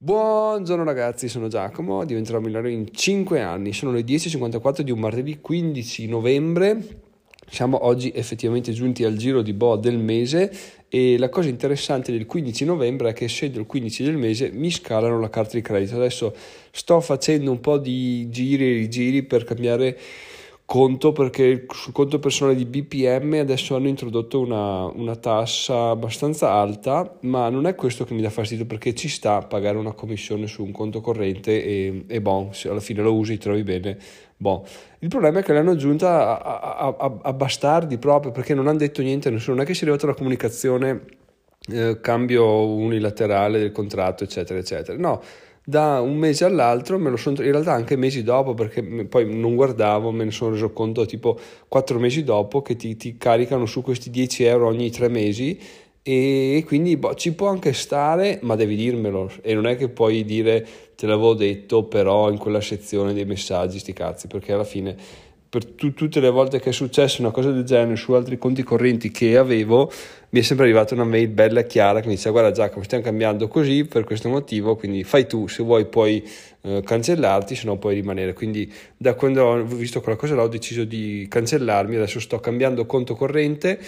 Buongiorno ragazzi, sono Giacomo, diventerò milionario in 5 anni, sono le 10.54 di un martedì 15 novembre, siamo oggi effettivamente giunti al giro di boa del mese e la cosa interessante del 15 novembre è che essendo il 15 del mese mi scalano la carta di credito, adesso sto facendo un po' di giri e rigiri per cambiare conto perché sul conto personale di BPM adesso hanno introdotto una, una, tassa abbastanza alta, ma non è questo che mi dà fastidio perché ci sta a pagare una commissione su un conto corrente e, e bon, se alla fine lo usi, trovi bene. Bon. Il problema è che l'hanno aggiunta a, a, a, a bastardi proprio perché non hanno detto niente a nessuno, non è che sia arrivata la comunicazione eh, cambio unilaterale del contratto, eccetera, eccetera. No da un mese all'altro, me lo sono, in realtà anche mesi dopo, perché poi non guardavo, me ne sono reso conto tipo quattro mesi dopo che ti, ti caricano su questi 10 euro ogni tre mesi e quindi boh, ci può anche stare, ma devi dirmelo. E non è che puoi dire te l'avevo detto però in quella sezione dei messaggi sti cazzi, perché alla fine per tu, tutte le volte che è successo una cosa del genere su altri conti correnti che avevo, mi è sempre arrivata una mail bella e chiara che mi dice guarda Giacomo stiamo cambiando così per questo motivo, quindi fai tu, se vuoi puoi eh, cancellarti, se no puoi rimanere. Quindi da quando ho visto quella cosa là ho deciso di cancellarmi, adesso sto cambiando conto corrente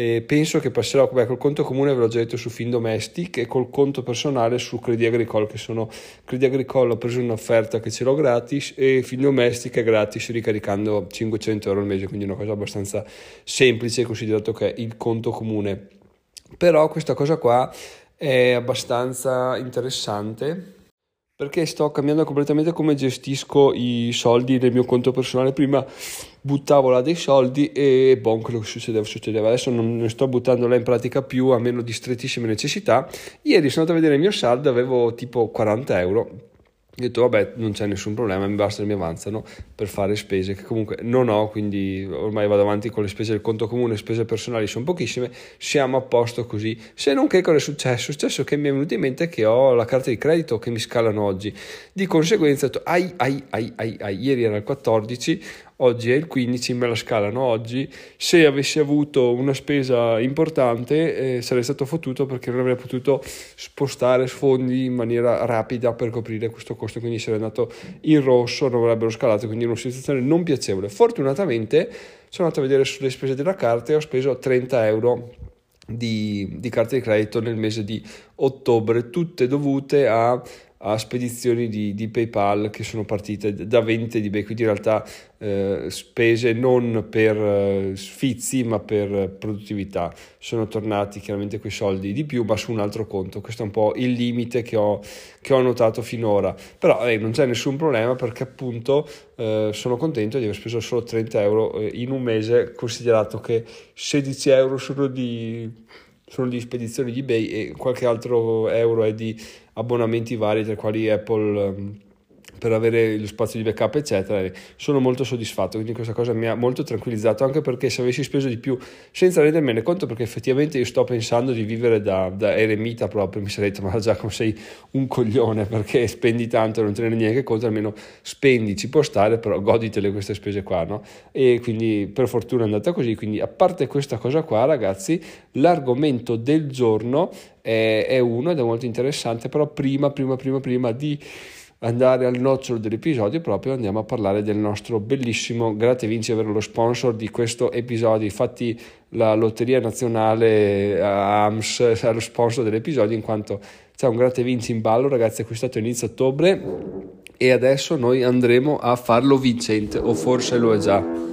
e penso che passerò beh, col conto comune, ve l'ho già detto, su Fin Domestic e col conto personale su Credi Agricole, che sono Credi Agricole ho preso un'offerta che ce l'ho gratis e Fin Domestic è gratis ricaricando 500 euro al mese, quindi una cosa abbastanza semplice considerato che è il conto comune. Però questa cosa qua è abbastanza interessante perché sto cambiando completamente come gestisco i soldi nel mio conto personale. Prima buttavo là dei soldi e boh, quello che succedeva succedeva. Adesso non ne sto buttando là in pratica più a meno di strettissime necessità. Ieri sono andato a vedere il mio saldo, avevo tipo 40 euro ho detto vabbè non c'è nessun problema, mi basta mi avanzano per fare spese che comunque non ho, quindi ormai vado avanti con le spese del conto comune, spese personali sono pochissime, siamo a posto così. Se non che cosa è successo? È successo che mi è venuto in mente che ho la carta di credito che mi scalano oggi, di conseguenza ho detto ai ai ai ai ai, ieri era il 14, oggi è il 15, me la scalano oggi, se avessi avuto una spesa importante eh, sarei stato fottuto perché non avrei potuto spostare fondi in maniera rapida per coprire questo costo, quindi sarei andato in rosso, non avrebbero scalato, quindi una situazione non piacevole. Fortunatamente sono andato a vedere sulle spese della carta e ho speso 30 euro di, di carte di credito nel mese di ottobre, tutte dovute a a spedizioni di, di, PayPal che sono partite da vendite di eBay, quindi in realtà eh, spese non per eh, sfizi ma per produttività. Sono tornati chiaramente quei soldi di più ma su un altro conto, questo è un po' il limite che ho, che ho notato finora, però eh, non c'è nessun problema perché appunto eh, sono contento di aver speso solo 30 euro eh, in un mese, considerato che 16 euro sono di sono di spedizioni di eBay e qualche altro euro è di abbonamenti vari, tra quali Apple um, per avere lo spazio di backup eccetera sono molto soddisfatto quindi questa cosa mi ha molto tranquillizzato anche perché se avessi speso di più senza rendermene conto perché effettivamente io sto pensando di vivere da, da eremita proprio mi sarei detto ma Giacomo sei un coglione perché spendi tanto e non te ne rendi neanche conto almeno spendi ci può stare però goditele queste spese qua no? e quindi per fortuna è andata così quindi a parte questa cosa qua ragazzi l'argomento del giorno è, è uno ed è molto interessante però prima prima prima prima di andare al nocciolo dell'episodio proprio andiamo a parlare del nostro bellissimo grazie Vinci avere lo sponsor di questo episodio. Infatti la lotteria nazionale AMS è lo sponsor dell'episodio in quanto c'è un grazie Vinci in ballo ragazzi acquistato inizio ottobre e adesso noi andremo a farlo vincente o forse lo è già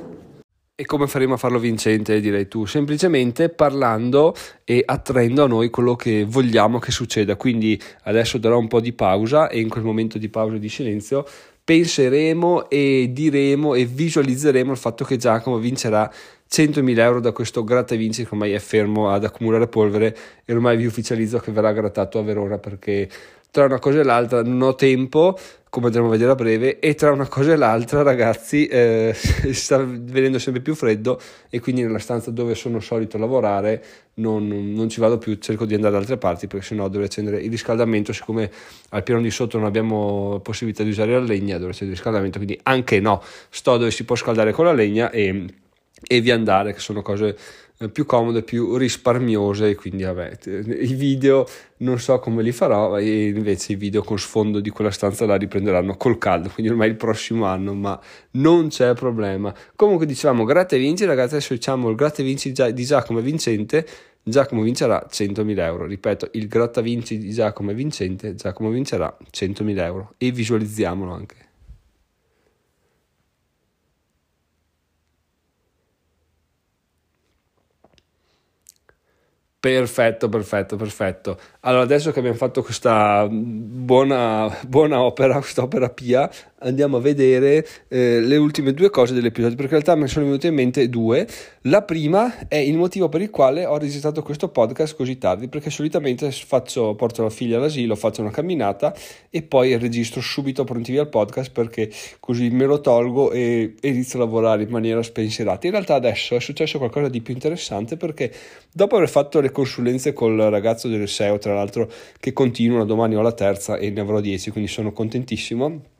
e come faremo a farlo vincente, direi tu? Semplicemente parlando e attraendo a noi quello che vogliamo che succeda. Quindi adesso darò un po' di pausa e in quel momento di pausa e di silenzio penseremo e diremo e visualizzeremo il fatto che Giacomo vincerà 100.000 euro da questo gratta vinci che ormai è fermo ad accumulare polvere e ormai vi ufficializzo che verrà grattato a Verona perché tra una cosa e l'altra non ho tempo come andremo a vedere a breve, e tra una cosa e l'altra, ragazzi, eh, sta venendo sempre più freddo e quindi nella stanza dove sono solito lavorare non, non, ci vado più, cerco di andare da altre parti perché sennò dovrei accendere il riscaldamento, siccome al piano di sotto non abbiamo possibilità di usare la legna, dovrei accendere il riscaldamento, quindi anche no, sto dove si può scaldare con la legna e, e vi andare, che sono cose più comode, più risparmiose, quindi vabbè, i video non so come li farò, e invece i video con sfondo di quella stanza la riprenderanno col caldo, quindi ormai il prossimo anno, ma non c'è problema. Comunque dicevamo gratta e vinci, ragazzi, adesso diciamo il gratta e vinci di Giacomo Vincente, Giacomo vincerà 100.000 euro, ripeto, il gratta vinci di Giacomo vincente, Giacomo vincerà 100.000 euro e visualizziamolo anche. Perfetto, perfetto, perfetto. Allora, adesso che abbiamo fatto questa buona, buona opera, questa opera pia, andiamo a vedere eh, le ultime due cose dell'episodio, perché in realtà mi sono venute in mente due. La prima è il motivo per il quale ho registrato questo podcast così tardi, perché solitamente faccio, porto la figlia all'asilo, faccio una camminata e poi registro subito pronti via il podcast perché così me lo tolgo e, e inizio a lavorare in maniera spensierata. In realtà adesso è successo qualcosa di più interessante perché dopo aver fatto le consulenze col ragazzo del SEO, tra l'altro, che continuano, domani ho la terza e ne avrò 10, quindi sono contentissimo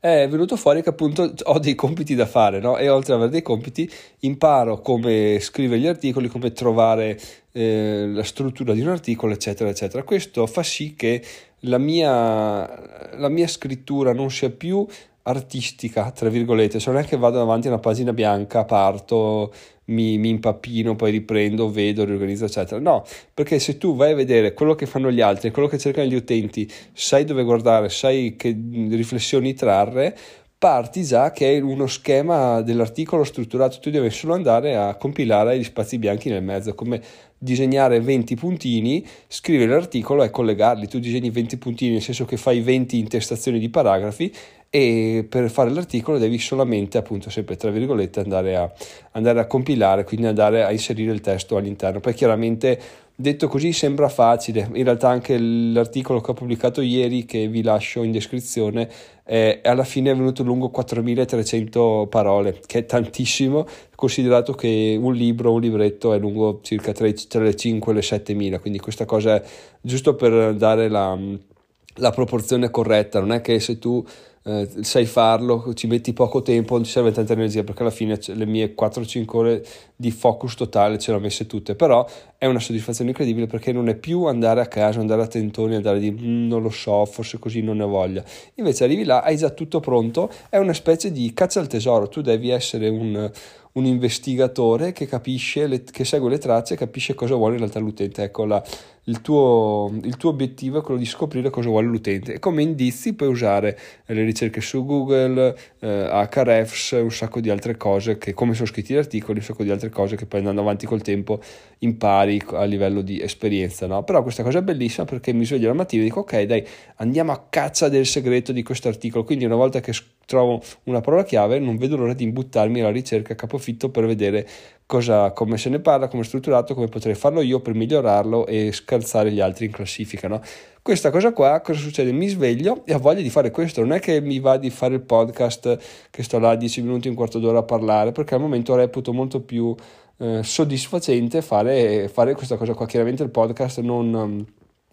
è venuto fuori che appunto ho dei compiti da fare, no? E oltre ad avere dei compiti imparo come scrivere gli articoli, come trovare eh, la struttura di un articolo, eccetera, eccetera. Questo fa sì che la mia, la mia scrittura non sia più artistica, tra virgolette, cioè non è che vado davanti a una pagina bianca, parto, mi, mi impappino, poi riprendo, vedo, riorganizzo, eccetera. No, perché se tu vai a vedere quello che fanno gli altri, quello che cercano gli utenti, sai dove guardare, sai che riflessioni trarre, parti già che è uno schema dell'articolo strutturato, tu devi solo andare a compilare gli spazi bianchi nel mezzo, come disegnare 20 puntini, scrivere l'articolo e collegarli. Tu disegni 20 puntini, nel senso che fai 20 intestazioni di paragrafi e per fare l'articolo devi solamente, appunto, sempre tra virgolette, andare a, andare a compilare, quindi andare a inserire il testo all'interno. Poi chiaramente detto così sembra facile, in realtà anche l'articolo che ho pubblicato ieri, che vi lascio in descrizione, eh, alla fine è venuto lungo 4300 parole, che è tantissimo, considerato che un libro, un libretto è lungo circa tra, le 5 e le 7000, quindi questa cosa è giusto per dare la, la proporzione corretta, non è che se tu eh, sai farlo, ci metti poco tempo, non ci serve tanta energia perché alla fine le mie 4-5 ore di focus totale ce le ho messe tutte, però è una soddisfazione incredibile perché non è più andare a casa, andare a tentoni, andare dire mm, non lo so, forse così non ne voglia. Invece arrivi là, hai già tutto pronto, è una specie di caccia al tesoro, tu devi essere un un investigatore che capisce, le, che segue le tracce e capisce cosa vuole in realtà l'utente. Ecco, la, il, tuo, il, tuo, obiettivo è quello di scoprire cosa vuole l'utente e come indizi puoi usare le ricerche su Google, eh, Hrefs, un sacco di altre cose che come sono scritti gli articoli, un sacco di altre cose che poi andando avanti col tempo impari a livello di esperienza. No? Però questa cosa è bellissima perché mi sveglio la mattina e dico ok dai andiamo a caccia del segreto di questo articolo. Quindi una volta che trovo una parola chiave non vedo l'ora di imbuttarmi alla ricerca a capofitto per vedere cosa, come se ne parla, come è strutturato, come potrei farlo io per migliorarlo e scalzare gli altri in classifica. No? Questa cosa qua, cosa succede? Mi sveglio e ho voglia di fare questo, non è che mi va di fare il podcast che sto là 10 minuti, un quarto d'ora a parlare, perché al momento reputo molto più eh, soddisfacente fare, fare, questa cosa qua. Chiaramente il podcast non,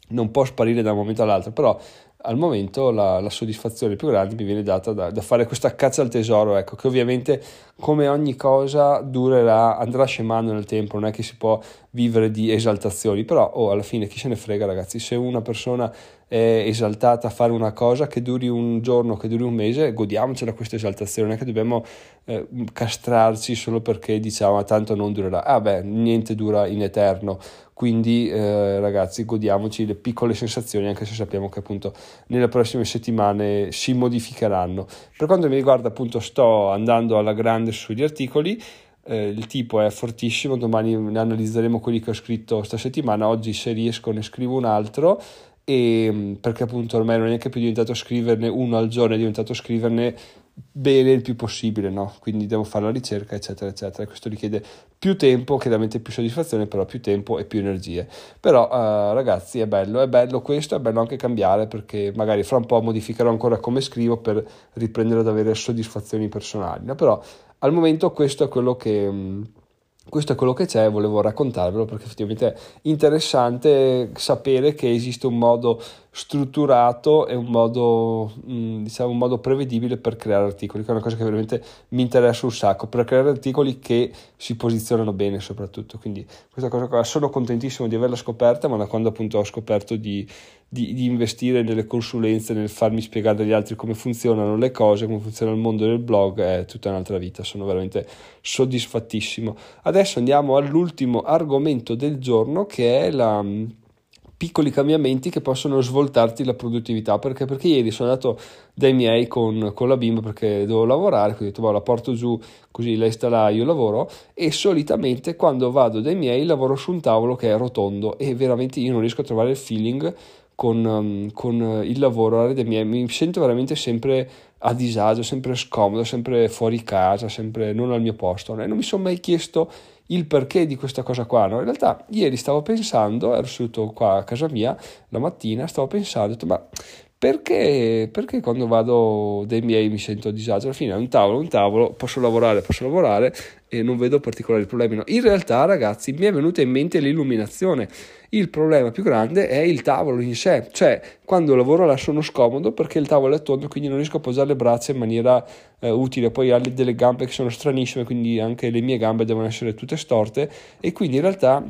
non può sparire da un momento all'altro, però al momento la, la, soddisfazione più grande mi viene data da, da, fare questa caccia al tesoro, ecco, che ovviamente come ogni cosa durerà, andrà scemando nel tempo, non è che si può vivere di esaltazioni, però oh, alla fine chi se ne frega ragazzi, se una persona è esaltata a fare una cosa che duri un giorno, che duri un mese, godiamocela questa esaltazione, non è che dobbiamo eh, castrarci solo perché diciamo tanto non durerà, ah beh, niente dura in eterno, quindi eh, ragazzi godiamoci le piccole sensazioni anche se sappiamo che appunto nelle prossime settimane si modificheranno. Per quanto mi riguarda appunto sto andando alla grande sugli articoli, eh, il tipo è fortissimo, domani ne analizzeremo quelli che ho scritto questa settimana, oggi se riesco ne scrivo un altro e mm, perché appunto ormai non è neanche più diventato scriverne uno al giorno, è diventato scriverne bene il più possibile, no? Quindi devo fare la ricerca, eccetera, eccetera. Questo richiede più tempo, chiaramente più soddisfazione, però più tempo e più energie. Però, uh, ragazzi, è bello, è bello questo, è bello anche cambiare perché magari fra un po' modificherò ancora come scrivo per riprendere ad avere soddisfazioni personali, no? Però al momento questo è quello che, mm, questo è quello che c'è, volevo raccontarvelo perché effettivamente è interessante sapere che esiste un modo strutturato e un modo, mm, diciamo, un modo prevedibile per creare articoli, che è una cosa che veramente mi interessa un sacco, per creare articoli che si posizionano bene soprattutto. Quindi questa cosa qua sono contentissimo di averla scoperta, ma da quando appunto ho scoperto di, di, di investire nelle consulenze, nel farmi spiegare dagli altri come funzionano le cose, come funziona il mondo del blog, è tutta un'altra vita, sono veramente soddisfattissimo. Adesso andiamo all'ultimo argomento del giorno che è la piccoli cambiamenti che possono svoltarti la produttività perché, perché ieri sono andato dai miei con, con la bimba perché devo lavorare quindi ho detto boh, la porto giù così lei sta là io lavoro. E solitamente quando vado dai miei lavoro su un tavolo che è rotondo e veramente io non riesco a trovare il feeling con, um, con il lavoro dei miei mi sento veramente sempre a disagio sempre scomodo sempre fuori casa sempre non al mio posto. E non mi sono mai chiesto il perché di questa cosa qua. No? In realtà ieri stavo pensando, ero seduto qua a casa mia la mattina, stavo pensando, detto, ma perché, perché, quando vado dai miei mi sento a disagio? Alla fine è un tavolo, un tavolo, posso lavorare, posso lavorare e non vedo particolari problemi. No. In realtà, ragazzi, mi è venuta in mente l'illuminazione. Il problema più grande è il tavolo in sé, cioè quando lavoro là sono scomodo perché il tavolo è tondo, quindi non riesco a posare le braccia in maniera eh, utile. Poi ho delle gambe che sono stranissime, quindi anche le mie gambe devono essere tutte storte e quindi in realtà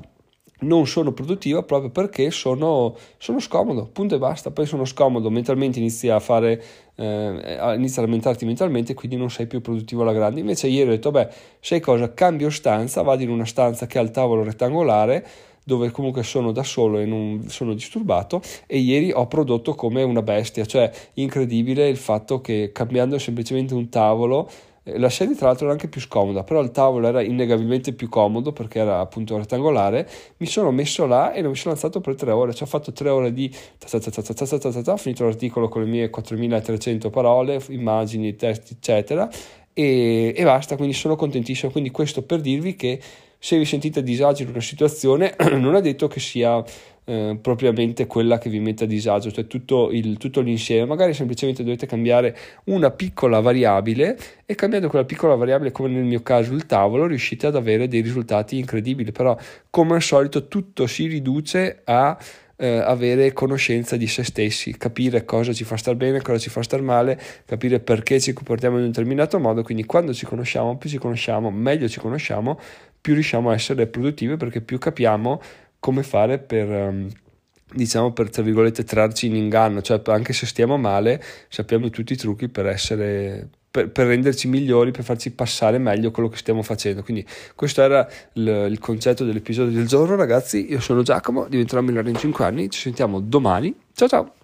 non sono produttivo proprio perché sono, sono, scomodo, punto e basta. Poi sono scomodo, mentalmente inizi a fare, eh, inizi a lamentarti mentalmente, quindi non sei più produttivo alla grande. Invece ieri ho detto, beh, sai cosa, cambio stanza, vado in una stanza che ha il tavolo rettangolare, dove comunque sono da solo e non sono disturbato e ieri ho prodotto come una bestia, cioè incredibile il fatto che cambiando semplicemente un tavolo la sedia tra l'altro era anche più scomoda, però il tavolo era innegabilmente più comodo perché era appunto rettangolare. Mi sono messo là e non mi sono alzato per tre ore. Ci ho fatto tre ore di... Ho finito l'articolo con le mie 4300 parole, immagini, testi, eccetera. E, e basta, quindi sono contentissimo. Quindi questo per dirvi che se vi sentite a disagio in una situazione non è detto che sia eh, propriamente quella che vi mette a disagio, cioè tutto, il, tutto l'insieme, magari semplicemente dovete cambiare una piccola variabile e cambiando quella piccola variabile come nel mio caso il tavolo riuscite ad avere dei risultati incredibili, però come al solito tutto si riduce a eh, avere conoscenza di se stessi, capire cosa ci fa star bene, cosa ci fa star male, capire perché ci comportiamo in un determinato modo, quindi quando ci conosciamo, più ci conosciamo, meglio ci conosciamo, più riusciamo a essere produttivi perché più capiamo come fare per ehm, diciamo per tra virgolette trarci in inganno, cioè anche se stiamo male sappiamo tutti i trucchi per essere per, per, renderci migliori, per farci passare meglio quello che stiamo facendo. Quindi questo era il, il concetto dell'episodio del giorno, ragazzi. Io sono Giacomo, diventerò migliore in 5 anni. Ci sentiamo domani. Ciao ciao!